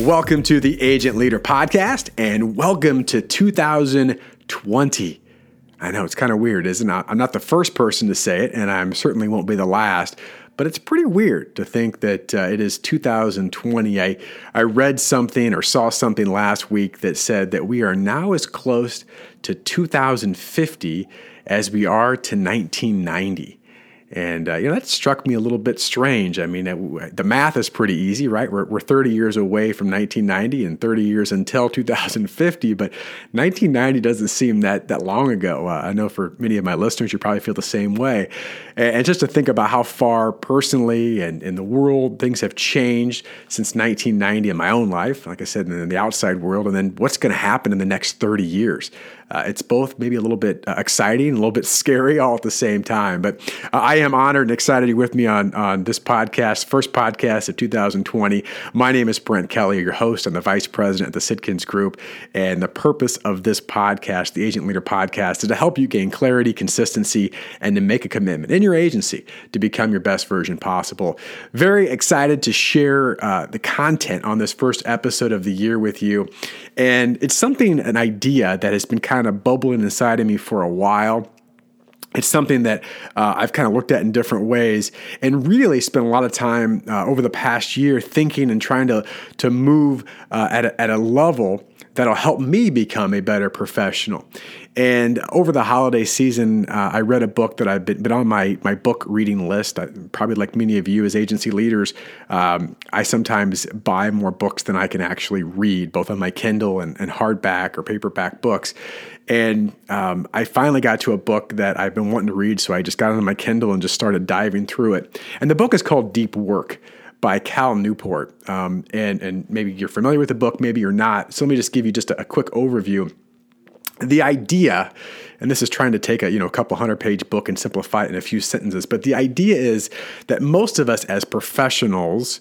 Welcome to the Agency Leader Podcast and welcome to 2020. I know it's kind of weird, isn't it? I'm not the first person to say it, and I certainly won't be the last, but it's pretty weird to think that uh, it is 2020. I, I read something or saw something last week that said that we are now as close to 2050 as we are to 1990. And uh, you know that struck me a little bit strange. I mean, it, the math is pretty easy, right? We're, we're 30 years away from 1990 and 30 years until 2050, but 1990 doesn't seem that that long ago. Uh, I know for many of my listeners, you probably feel the same way. And, and just to think about how far personally and in the world things have changed since 1990 in my own life, like I said, in the outside world, and then what's going to happen in the next 30 years. Uh, it's both maybe a little bit uh, exciting, a little bit scary all at the same time. But I am honored and excited to you with me on, on this podcast, first podcast of 2020. My name is Brent Kelly, your host. I'm the vice president at the Sitkins Group. And the purpose of this podcast, the Agency Leader Podcast, is to help you gain clarity, consistency, and to make a commitment in your agency to become your best version possible. Very excited to share uh, the content on this first episode of the year with you. And it's something, an idea that has been kind of bubbling inside of me for a while. It's something that uh, I've kind of looked at in different ways and really spent a lot of time uh, over the past year thinking and trying to, to move uh, at, a, at a level that'll help me become a better professional. And over the holiday season, uh, I read a book that I've been, been on my, my book reading list. I, probably like many of you as agency leaders, um, I sometimes buy more books than I can actually read, both on my Kindle and, and hardback or paperback books. And um, I finally got to a book that I've been wanting to read, so I just got on my Kindle and just started diving through it. And the book is called Deep Work by Cal Newport. Um, and, and maybe you're familiar with the book, maybe you're not. So let me just give you just a, a quick overview. The idea, and this is trying to take a you know a couple hundred page book and simplify it in a few sentences, but the idea is that most of us as professionals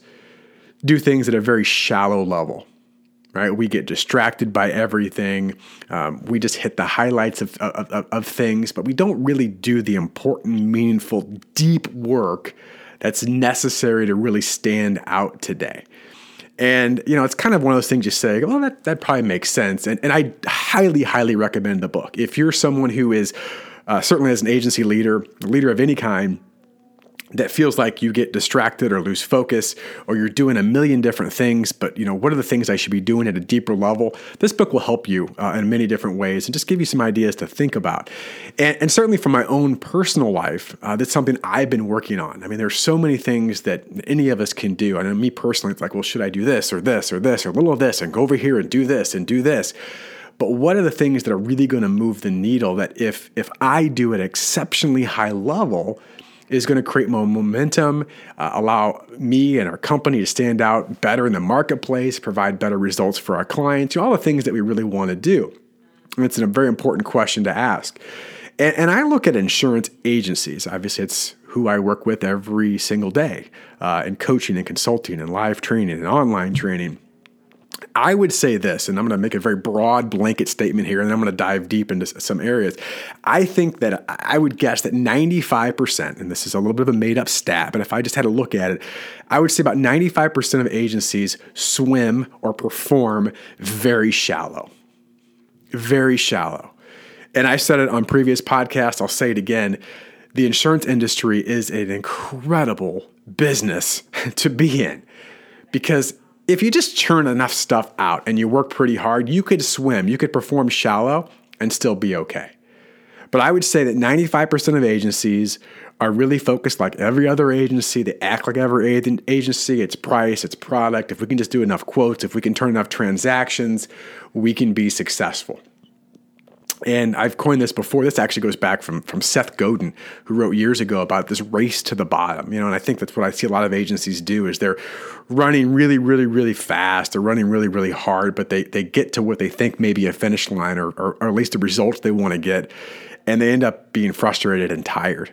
do things at a very shallow level right? We get distracted by everything. Um, we just hit the highlights of, of, of, of, things, but we don't really do the important, meaningful, deep work that's necessary to really stand out today. And, you know, it's kind of one of those things you say, well, that, that probably makes sense. And, and I highly, highly recommend the book. If you're someone who is uh, certainly as an agency leader, leader of any kind, that feels like you get distracted or lose focus or you're doing a million different things but you know what are the things i should be doing at a deeper level? This book will help you uh, in many different ways and just give you some ideas to think about. And, and certainly from my own personal life uh, that's something i've been working on. I mean there's so many things that any of us can do. I know me personally it's like well should i do this or this or this or a little of this and go over here and do this and do this? But what are the things that are really going to move the needle that if if i do at exceptionally high level is going to create more momentum, uh, allow me and our company to stand out better in the marketplace, provide better results for our clients, you know, all the things that we really want to do. And it's a very important question to ask. And, and I look at insurance agencies. Obviously, it's who I work with every single day uh, in coaching and consulting and live training and online training. I would say this, and I'm going to make a very broad blanket statement here, and I'm going to dive deep into some areas. I think that I would guess that 95%, and this is a little bit of a made up stat, but if I just had to look at it, I would say about 95% of agencies swim or perform very shallow. Very shallow. And I said it on previous podcasts, I'll say it again. The insurance industry is an incredible business to be in because if you just churn enough stuff out and you work pretty hard, you could swim, you could perform shallow and still be okay. But I would say that 95% of agencies are really focused like every other agency. They act like every agency. It's price, it's product. If we can just do enough quotes, if we can turn enough transactions, we can be successful and I've coined this before. This actually goes back from from Seth Godin, who wrote years ago about this race to the bottom. You know, and I think that's what I see a lot of agencies do is they're running really, really, really fast. They're running really, really hard, but they they get to what they think may be a finish line or, or, or at least the results they want to get, and they end up being frustrated and tired.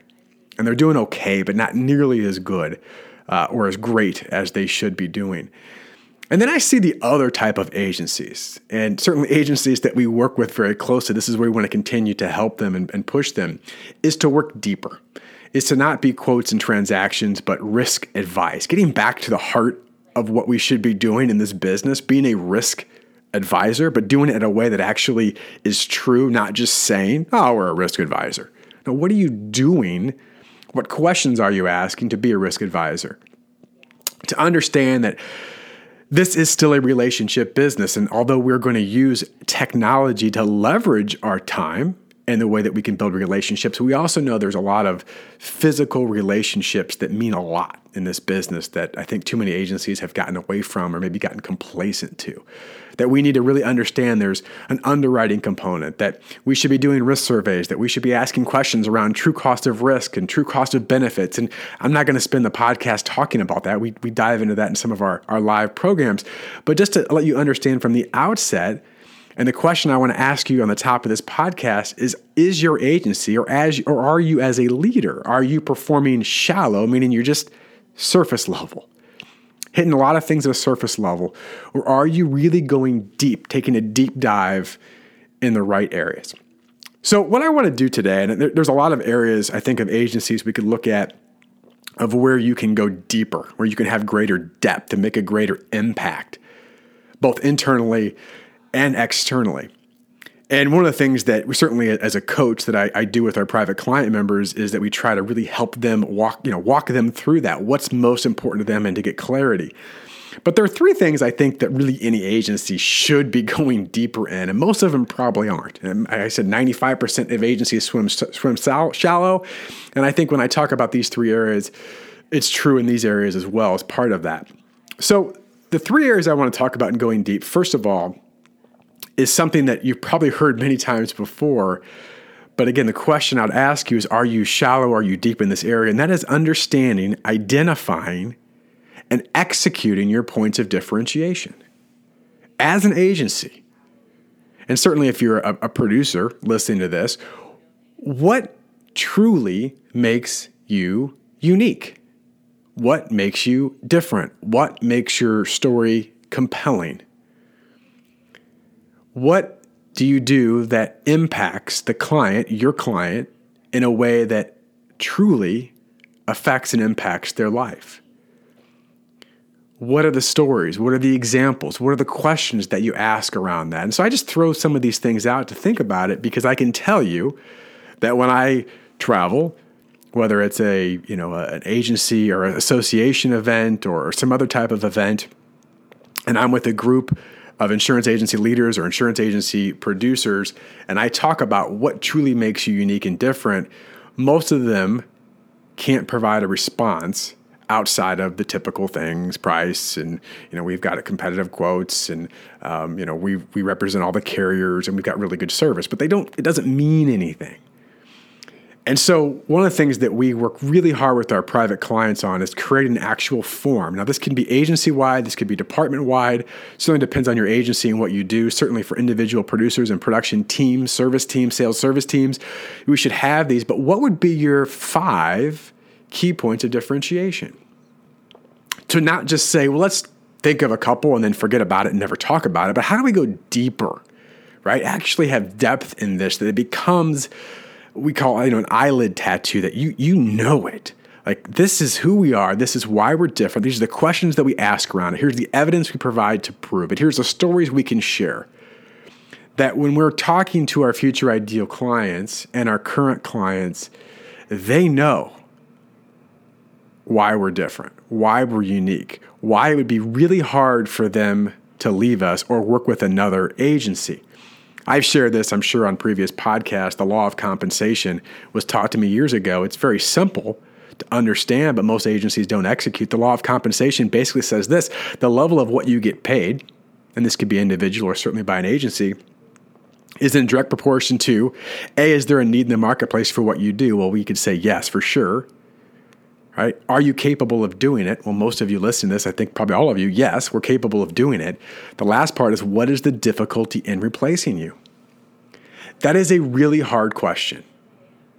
And they're doing okay, but not nearly as good uh, or as great as they should be doing. And then I see the other type of agencies, and certainly agencies that we work with very closely. This is where we want to continue to help them and, and, push them, is to work deeper, is to not be quotes and transactions, but risk advice, getting back to the heart of what we should be doing in this business, being a risk advisor, but doing it in a way that actually is true, not just saying, oh, we're a risk advisor. Now, what are you doing? What questions are you asking to be a risk advisor? To understand that this is still a relationship business. And although we're going to use technology to leverage our time and the way that we can build relationships, we also know there's a lot of physical relationships that mean a lot in this business that I think too many agencies have gotten away from or maybe gotten complacent to that we need to really understand there's an underwriting component, that we should be doing risk surveys, that we should be asking questions around true cost of risk and true cost of benefits. And I'm not going to spend the podcast talking about that. We, we dive into that in some of our, our live programs. But just to let you understand from the outset, and the question I want to ask you on the top of this podcast is is your agency or as or are you as a leader are you performing shallow meaning you're just surface level hitting a lot of things at a surface level? Or are you really going deep, taking a deep dive in the right areas? So, what I want to do today, and there's a lot of areas I think of agencies we could look at of where you can go deeper, where you can have greater depth and make a greater impact, both internally and externally. And one of the things that we certainly as a coach that I, I, do with our private client members is that we try to really help them walk, you know, walk them through that. What's most important to them and to get clarity. But there are three things I think that really any agency should be going deeper in, and most of them probably aren't. And I said 95% of agencies swim swim shallow, and I think when I talk about these three areas, it's true in these areas as well as part of that. So the three areas I want to talk about in going deep, first of all, is something that you've probably heard many times before. But again, the question I'd ask you is Are you shallow? Are you deep in this area? And that is understanding, identifying, and executing your points of differentiation as an agency. And certainly, if you're a, a producer listening to this, what truly makes you unique? What makes you different? What makes your story compelling? What do you do that impacts the client, your client, in a way that truly affects and impacts their life? What are the stories? What are the examples? What are the questions that you ask around that? And so I just throw some of these things out to think about it because I can tell you that when I travel, whether it's a you know an agency or an association event or some other type of event, and I'm with a group of insurance agency leaders or insurance agency producers, and I talk about what truly makes you unique and different, most of them can't provide a response outside of the typical things price and you know we've got competitive quotes and um, you know we we represent all the carriers and we've got really good service but they don't it doesn't mean anything and so, one of the things that we work really hard with our private clients on is creating an actual form. Now, this can be agency wide, this could be department wide. Certainly depends on your agency and what you do. Certainly for individual producers and production teams, service teams, sales service teams, we should have these. But what would be your five key points of differentiation? To not just say, well, let's think of a couple and then forget about it and never talk about it, but how do we go deeper, right? Actually have depth in this that it becomes we call you know an eyelid tattoo that you you know it. Like this is who we are. This is why we're different. These are the questions that we ask around it. Here's the evidence we provide to prove it. Here's the stories we can share. That when we're talking to our future ideal clients and our current clients, they know why we're different, why we're unique, why it would be really hard for them to leave us or work with another agency. I've shared this, I'm sure, on previous podcasts. The law of compensation was taught to me years ago. It's very simple to understand, but most agencies don't execute. The law of compensation basically says this the level of what you get paid, and this could be individual or certainly by an agency, is in direct proportion to A, is there a need in the marketplace for what you do? Well, we could say yes, for sure. Right? Are you capable of doing it? Well, most of you listen to this, I think probably all of you, yes, we're capable of doing it. The last part is what is the difficulty in replacing you? That is a really hard question.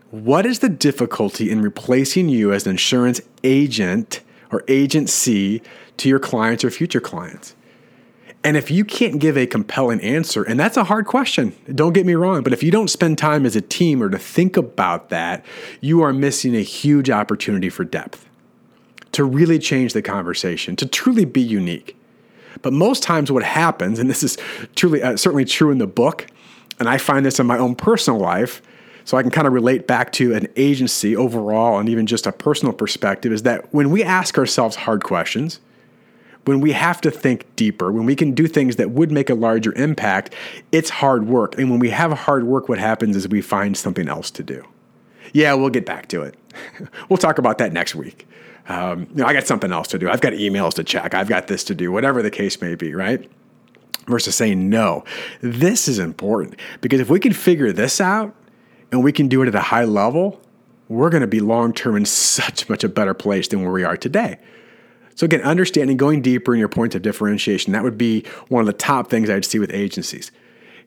What is the difficulty in replacing you as an insurance agent or agency to your clients or future clients? And if you can't give a compelling answer, and that's a hard question, don't get me wrong, but if you don't spend time as a team or to think about that, you are missing a huge opportunity for depth. to really change the conversation, to truly be unique. But most times, what happens, and this is truly uh, certainly true in the book, and I find this in my own personal life, so I can kind of relate back to an agency overall and even just a personal perspective, is that when we ask ourselves hard questions, when we have to think deeper, when we can do things that would make a larger impact, it's hard work. And when we have hard work, what happens is we find something else to do. Yeah, we'll get back to it. we'll talk about that next week. Um, you know, I got something else to do. I've got emails to check. I've got this to do, whatever the case may be, right? Versus saying no. This is important because if we can figure this out and we can do it at a high level, we're going to be long term in such much a better place than where we are today. So, again, understanding, going deeper in your points of differentiation, that would be one of the top things I'd see with agencies.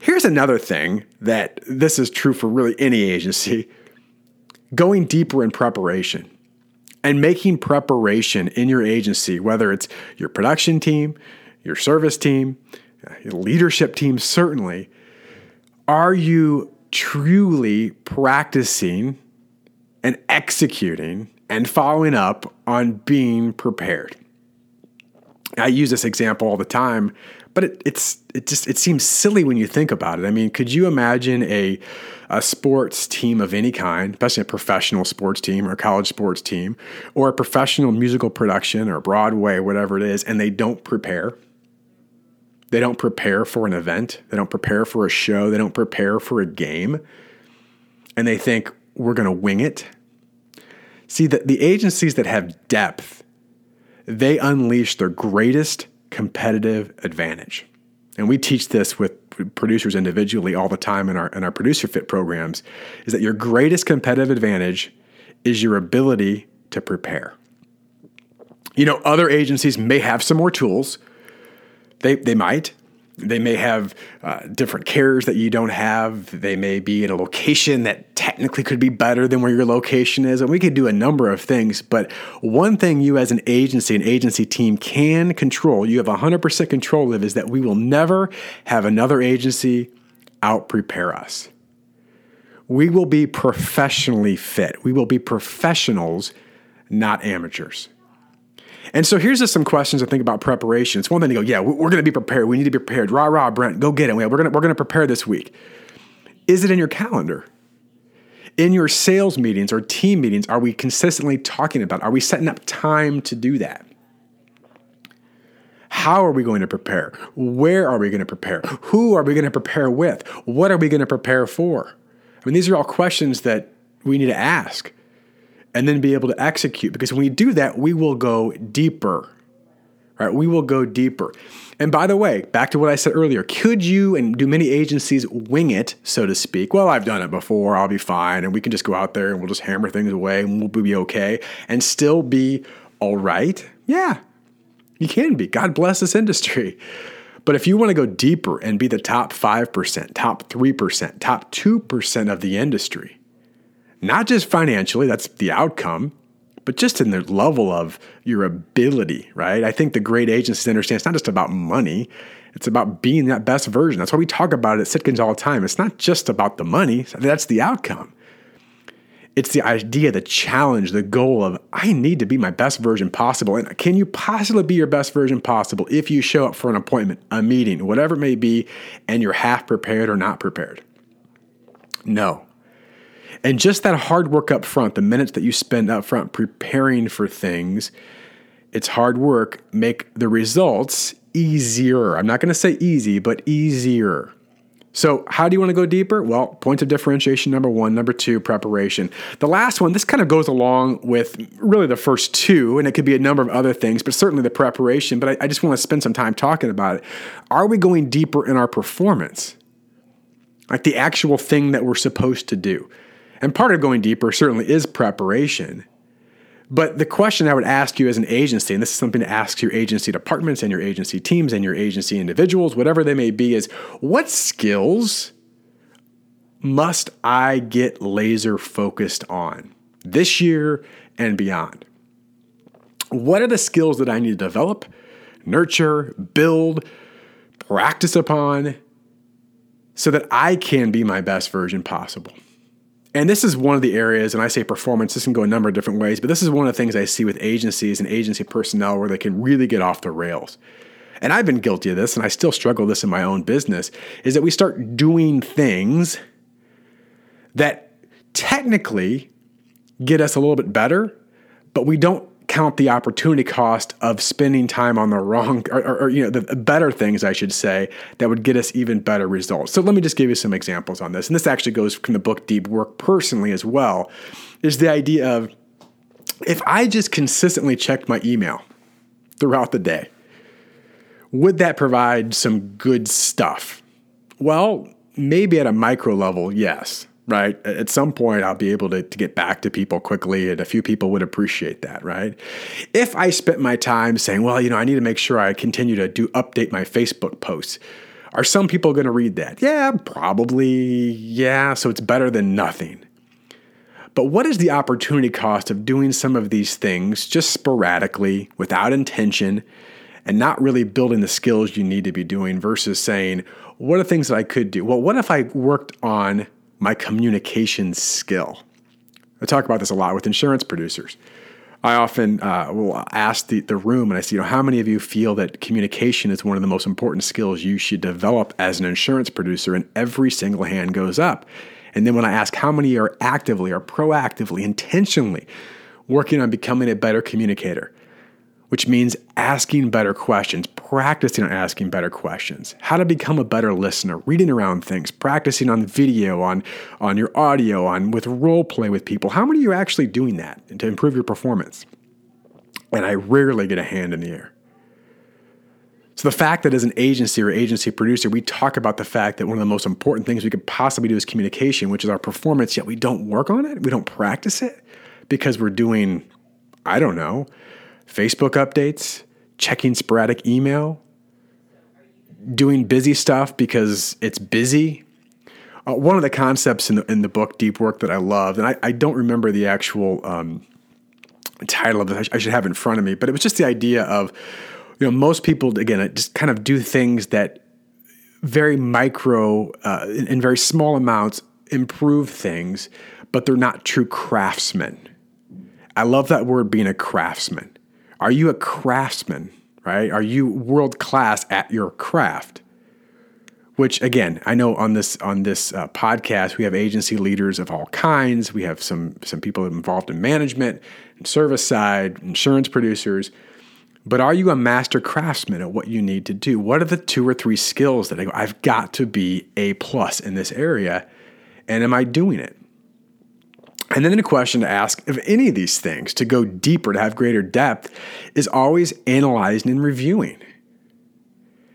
Here's another thing that this is true for really any agency going deeper in preparation and making preparation in your agency, whether it's your production team, your service team, your leadership team, certainly. Are you truly practicing and executing and following up on being prepared? I use this example all the time, but it, it's it just it seems silly when you think about it. I mean, could you imagine a a sports team of any kind, especially a professional sports team or a college sports team, or a professional musical production or Broadway, whatever it is, and they don't prepare? They don't prepare for an event. They don't prepare for a show. They don't prepare for a game. And they think we're going to wing it. See, the, the agencies that have depth they unleash their greatest competitive advantage. And we teach this with producers individually all the time in our in our producer fit programs is that your greatest competitive advantage is your ability to prepare. You know, other agencies may have some more tools. They they might, they may have uh, different carriers that you don't have. They may be in a location that technically could be better than where your location is. And we could do a number of things. But one thing you, as an agency, an agency team, can control, you have 100% control of, is that we will never have another agency out prepare us. We will be professionally fit. We will be professionals, not amateurs. And so here's just some questions to think about preparation. It's one thing to go, yeah, we're going to be prepared. We need to be prepared. Rah, rah, Brent, go get it. We're going to, we're going to prepare this week. Is it in your calendar? In your sales meetings or team meetings, are we consistently talking about? Are we setting up time to do that? How are we going to prepare? Where are we going to prepare? Who are we going to prepare with? What are we going to prepare for? I mean, these are all questions that we need to ask and then be able to execute. Because when we do that, we will go deeper. Right? We will go deeper. And by the way, back to what I said earlier, could you and do many agencies wing it, so to speak? Well, I've done it before, I'll be fine, and we can just go out there and we'll just hammer things away and we'll be okay and still be all right? Yeah, you can be. God bless this industry. But if you want to go deeper and be the top 5%, top 3%, top 2% of the industry, not just financially, that's the outcome, but just in the level of your ability, right? I think the great agencies understand it's not just about money, it's about being that best version. That's why we talk about it at Sitkins all the time. It's not just about the money, that's the outcome. It's the idea, the challenge, the goal of I need to be my best version possible. And can you possibly be your best version possible if you show up for an appointment, a meeting, whatever it may be, and you're half prepared or not prepared? No. And just that hard work up front, the minutes that you spend up front preparing for things, it's hard work, make the results easier. I'm not going to say easy, but easier. So, how do you want to go deeper? Well, points of differentiation number one, number two, preparation. The last one, this kind of goes along with really the first two, and it could be a number of other things, but certainly the preparation. But I, I just want to spend some time talking about it. Are we going deeper in our performance? Like the actual thing that we're supposed to do. And part of going deeper certainly is preparation. But the question I would ask you as an agency, and this is something to ask your agency departments and your agency teams and your agency individuals, whatever they may be, is what skills must I get laser focused on this year and beyond? What are the skills that I need to develop, nurture, build, practice upon so that I can be my best version possible? And this is one of the areas, and I say performance, this can go a number of different ways, but this is one of the things I see with agencies and agency personnel where they can really get off the rails. And I've been guilty of this, and I still struggle with this in my own business, is that we start doing things that technically get us a little bit better, but we don't count the opportunity cost of spending time on the wrong or, or, or, you know the better things i should say that would get us even better results. So let me just give you some examples on this. And this actually goes from the book deep work personally as well is the idea of if i just consistently checked my email throughout the day would that provide some good stuff? Well maybe at a micro level yes right? At some point, I'll be able to, to get back to people quickly, and a few people would appreciate that, right? If I spent my time saying, well, you know, I need to make sure I continue to do update my Facebook posts, are some people going to read that? Yeah, probably. Yeah, so it's better than nothing. But what is the opportunity cost of doing some of these things just sporadically, without intention, and not really building the skills you need to be doing versus saying, what are things that I could do? Well, what if I worked on my communication skill. I talk about this a lot with insurance producers. I often uh, will ask the, the room and I say, you know, how many of you feel that communication is one of the most important skills you should develop as an insurance producer? And every single hand goes up. And then when I ask how many are actively or proactively, intentionally working on becoming a better communicator, which means asking better questions, practicing on asking better questions, how to become a better listener, reading around things, practicing on video, on, on your audio, on with role play with people. How many of you are actually doing that to improve your performance? And I rarely get a hand in the air. So the fact that as an agency or agency producer, we talk about the fact that one of the most important things we could possibly do is communication, which is our performance, yet we don't work on it, we don't practice it because we're doing, I don't know, Facebook updates, checking sporadic email, doing busy stuff because it's busy. Uh, one of the concepts in the, in the book Deep Work that I loved, and I, I don't remember the actual um, title of it, I should have in front of me, but it was just the idea of, you know, most people, again, just kind of do things that very micro, uh, in, in very small amounts, improve things, but they're not true craftsmen. I love that word being a craftsman. Are you a craftsman, right? Are you world class at your craft? Which again, I know on this on this uh, podcast we have agency leaders of all kinds. We have some some people involved in management and service side, insurance producers. But are you a master craftsman at what you need to do? What are the two or three skills that I go, I've got to be a plus in this area? And am I doing it? And then the question to ask of any of these things to go deeper, to have greater depth, is always analyzing and reviewing.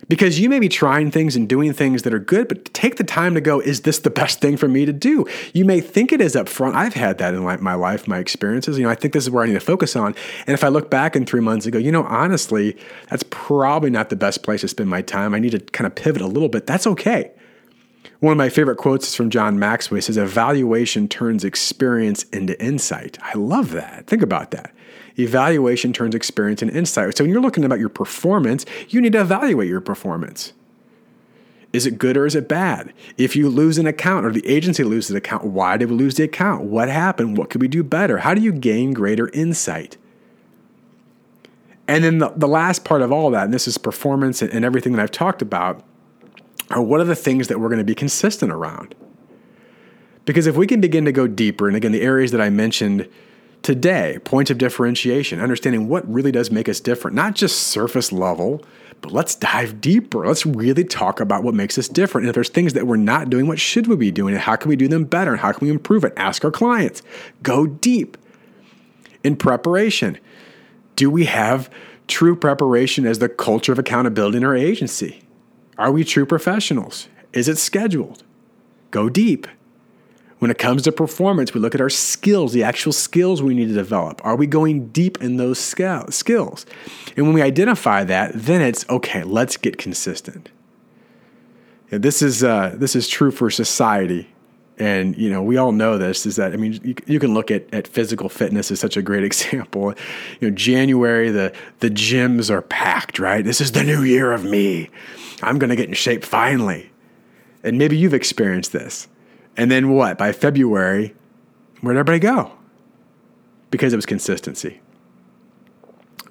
Because you may be trying things and doing things that are good, but take the time to go, is this the best thing for me to do? You may think it is up front. I've had that in my life, my experiences. You know, I think this is where I need to focus on. And if I look back in three months ago, you know, honestly, that's probably not the best place to spend my time. I need to kind of pivot a little bit. That's okay. One of my favorite quotes is from John Maxwell. He says, Evaluation turns experience into insight. I love that. Think about that. Evaluation turns experience into insight. So when you're looking about your performance, you need to evaluate your performance. Is it good or is it bad? If you lose an account or the agency loses an account, why did we lose the account? What happened? What could we do better? How do you gain greater insight? And then the, the last part of all that, and this is performance and, and everything that I've talked about, are what are the things that we're going to be consistent around? Because if we can begin to go deeper, and again, the areas that I mentioned today, points of differentiation, understanding what really does make us different, not just surface level, but let's dive deeper. Let's really talk about what makes us different. And if there's things that we're not doing, what should we be doing? And how can we do them better? And how can we improve it? Ask our clients. Go deep. In preparation, do we have true preparation as the culture of accountability in our agency? Are we true professionals? Is it scheduled? Go deep. When it comes to performance, we look at our skills, the actual skills we need to develop. Are we going deep in those skills? And when we identify that, then it's okay, let's get consistent. this is, uh, this is true for society. And you know, we all know this is that I mean, you, you, can look at, at physical fitness as such a great example. You know, January the the gyms are packed, right? This is the new year of me. I'm going to get in shape finally. And maybe you've experienced this. And then what? By February, Where'd everybody go? Because it was consistency.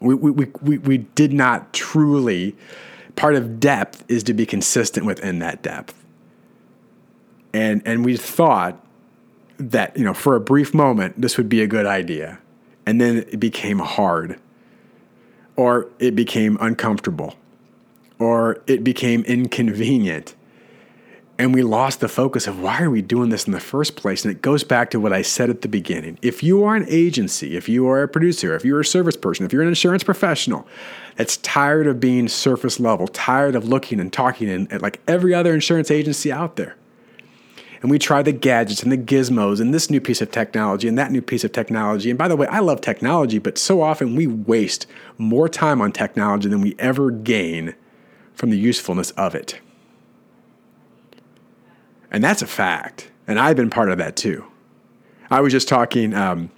We, we, we, we did not truly, part of depth is to be consistent within that depth. And, and we thought that, you know, for a brief moment, this would be a good idea. And then it became hard, or it became uncomfortable, or it became inconvenient. And we lost the focus of why are we doing this in the first place? And it goes back to what i said at the beginning. If you are an agency if you are a producer if you're a service person if you're an insurance professional that's tired of being surface level tired of looking and talking in, at like every other insurance agency out there and we try the gadgets and the gizmos and this new piece of technology and that new piece of technology and by the way i love technology but so often we waste more time on technology than we ever gain from the usefulness of it and that's a fact. And I've been part of that too. I was just talking um,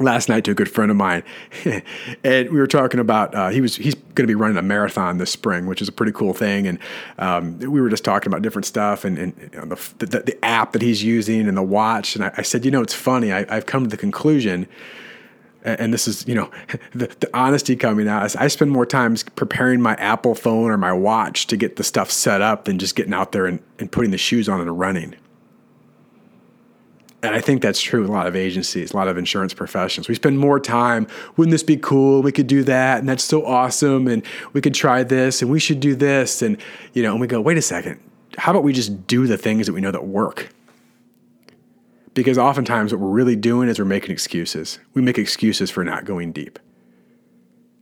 last night to a good friend of mine, and we were talking about uh, he was he's going to be running a marathon this spring, which is a pretty cool thing. And um, we were just talking about different stuff and, and you know, the, the, the app that he's using and the watch. And I, I said, you know, it's funny. I, I've come to the conclusion and this is you know the, the, honesty coming out i spend more time preparing my apple phone or my watch to get the stuff set up than just getting out there and, and putting the shoes on and running and i think that's true with a lot of agencies a lot of insurance professionals we spend more time wouldn't this be cool we could do that and that's so awesome and we could try this and we should do this and you know and we go wait a second how about we just do the things that we know that work because oftentimes what we're really doing is we're making excuses. We make excuses for not going deep.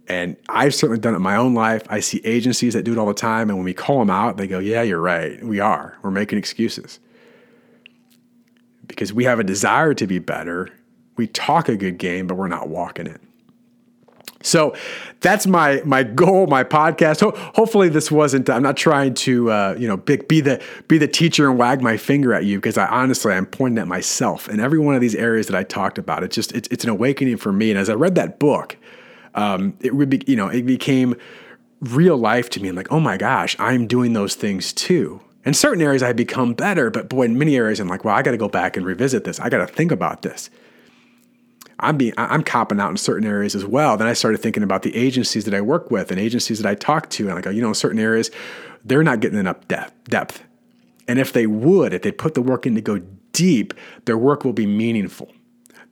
And I've certainly done it in my own life. I see agencies that do it all the time. And when we call them out, they go, Yeah, you're right. We are. We're making excuses. Because we have a desire to be better. We talk a good game, but we're not walking it. So that's my my goal, my podcast. Ho- hopefully, this wasn't. I'm not trying to uh, you know be, be, the be the teacher and wag my finger at you because I honestly I'm pointing at myself in every one of these areas that I talked about. It's just it's, it's an awakening for me. And as I read that book, um, it would be you know it became real life to me. I'm like, oh my gosh, I'm doing those things too. In certain areas, I become better, but boy, in many areas, I'm like, well, I got to go back and revisit this. I got to think about this. I'm being I'm copping out in certain areas as well. Then I started thinking about the agencies that I work with and agencies that I talk to, and I go, you know, in certain areas, they're not getting enough depth. Depth, and if they would, if they put the work in to go deep, their work will be meaningful.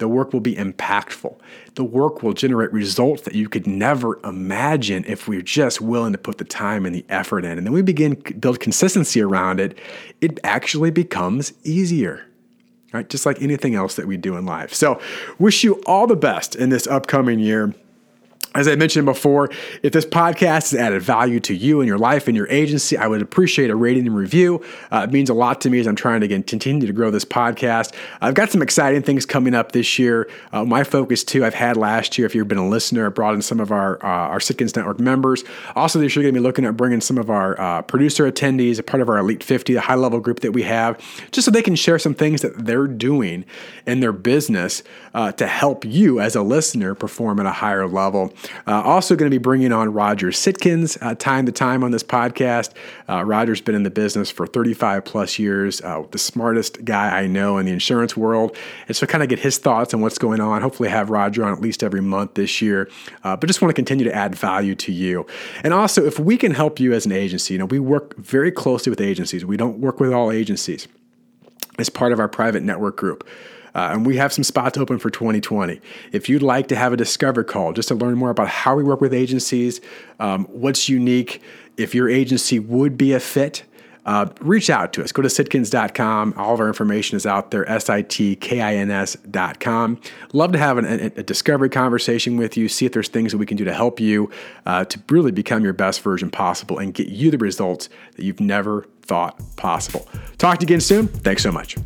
The work will be impactful. The work will generate results that you could never imagine if we're just willing to put the time and the effort in. And then we begin build consistency around it, it actually becomes easier right? Just like anything else that we do in life. So, wish you all the best in this upcoming year. As I mentioned before, if this podcast has added value to you and your life and your agency, I would appreciate a rating and review. Uh, it means a lot to me as I'm trying to again, continue to grow this podcast. I've got some exciting things coming up this year. Uh, my focus too, I've had last year. If you've been a listener, I brought in some of our uh, our Sitkins Network members. Also, this year, going to be looking at bringing some of our uh, producer attendees, a part of our Elite 50, the high level group that we have, just so they can share some things that they're doing in their business uh, to help you as a listener perform at a higher level. Uh, also, going to be bringing on Roger Sitkins uh, time to time on this podcast. Uh, Roger's been in the business for 35 plus years, uh, the smartest guy I know in the insurance world. And so, kind of get his thoughts on what's going on. Hopefully, have Roger on at least every month this year. Uh, but just want to continue to add value to you. And also, if we can help you as an agency, you know, we work very closely with agencies. We don't work with all agencies as part of our private network group. Uh, and we have some spots open for 2020. If you'd like to have a discover call just to learn more about how we work with agencies, um, what's unique, if your agency would be a fit, uh, reach out to us. Go to sitkins.com. All of our information is out there, S-I-T-K-I-N-S.com. Love to have an, a, a, discovery conversation with you, see if there's things that we can do to help you uh, to really become your best version possible and get you the results that you've never thought possible. Talk to you again soon. Thanks so much.